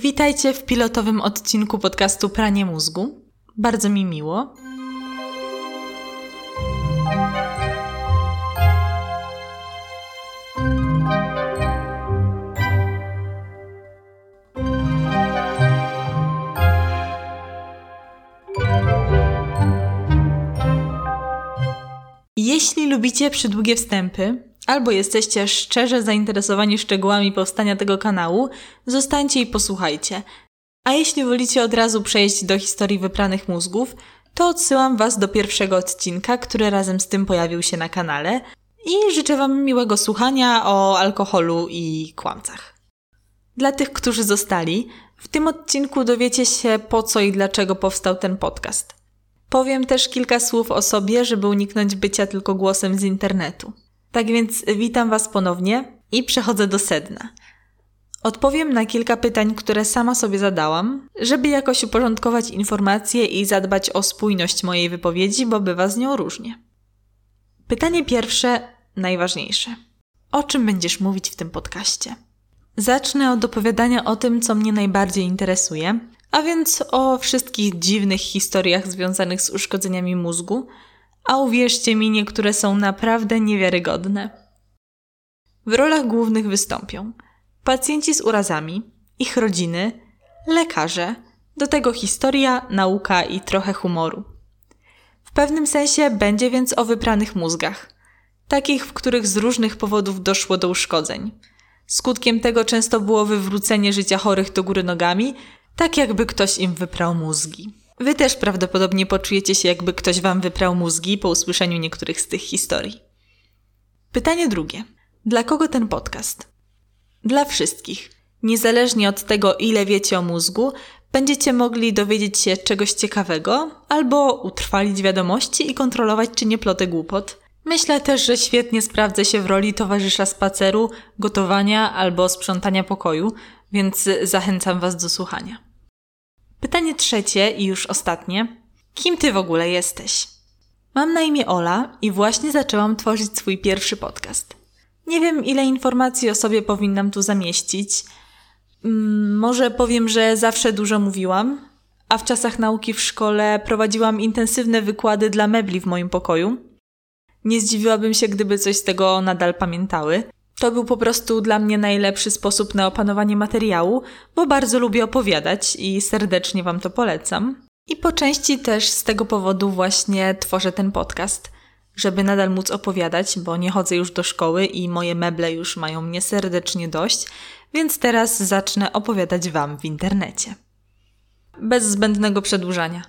Witajcie w pilotowym odcinku podcastu Pranie Mózgu. Bardzo mi miło. Jeśli lubicie przydługie wstępy, albo jesteście szczerze zainteresowani szczegółami powstania tego kanału, zostańcie i posłuchajcie. A jeśli wolicie od razu przejść do historii wypranych mózgów, to odsyłam Was do pierwszego odcinka, który razem z tym pojawił się na kanale i życzę Wam miłego słuchania o alkoholu i kłamcach. Dla tych, którzy zostali, w tym odcinku dowiecie się po co i dlaczego powstał ten podcast. Powiem też kilka słów o sobie, żeby uniknąć bycia tylko głosem z internetu. Tak więc witam Was ponownie i przechodzę do sedna. Odpowiem na kilka pytań, które sama sobie zadałam, żeby jakoś uporządkować informacje i zadbać o spójność mojej wypowiedzi, bo bywa z nią różnie. Pytanie pierwsze, najważniejsze. O czym będziesz mówić w tym podcaście? Zacznę od opowiadania o tym, co mnie najbardziej interesuje, a więc o wszystkich dziwnych historiach związanych z uszkodzeniami mózgu, a uwierzcie mi, niektóre są naprawdę niewiarygodne. W rolach głównych wystąpią pacjenci z urazami, ich rodziny, lekarze, do tego historia, nauka i trochę humoru. W pewnym sensie będzie więc o wypranych mózgach, takich, w których z różnych powodów doszło do uszkodzeń. Skutkiem tego często było wywrócenie życia chorych do góry nogami, tak jakby ktoś im wyprał mózgi. Wy też prawdopodobnie poczujecie się, jakby ktoś wam wyprał mózgi po usłyszeniu niektórych z tych historii. Pytanie drugie. Dla kogo ten podcast? Dla wszystkich. Niezależnie od tego, ile wiecie o mózgu, będziecie mogli dowiedzieć się czegoś ciekawego, albo utrwalić wiadomości i kontrolować, czy nie plotę głupot. Myślę też, że świetnie sprawdzę się w roli towarzysza spaceru, gotowania albo sprzątania pokoju, więc zachęcam Was do słuchania. Pytanie trzecie i już ostatnie. Kim ty w ogóle jesteś? Mam na imię Ola i właśnie zaczęłam tworzyć swój pierwszy podcast. Nie wiem, ile informacji o sobie powinnam tu zamieścić. Mm, może powiem, że zawsze dużo mówiłam, a w czasach nauki w szkole prowadziłam intensywne wykłady dla mebli w moim pokoju. Nie zdziwiłabym się, gdyby coś z tego nadal pamiętały. To był po prostu dla mnie najlepszy sposób na opanowanie materiału, bo bardzo lubię opowiadać i serdecznie Wam to polecam. I po części też z tego powodu właśnie tworzę ten podcast, żeby nadal móc opowiadać, bo nie chodzę już do szkoły i moje meble już mają mnie serdecznie dość, więc teraz zacznę opowiadać Wam w internecie. Bez zbędnego przedłużania.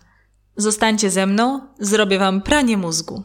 Zostańcie ze mną, zrobię Wam pranie mózgu.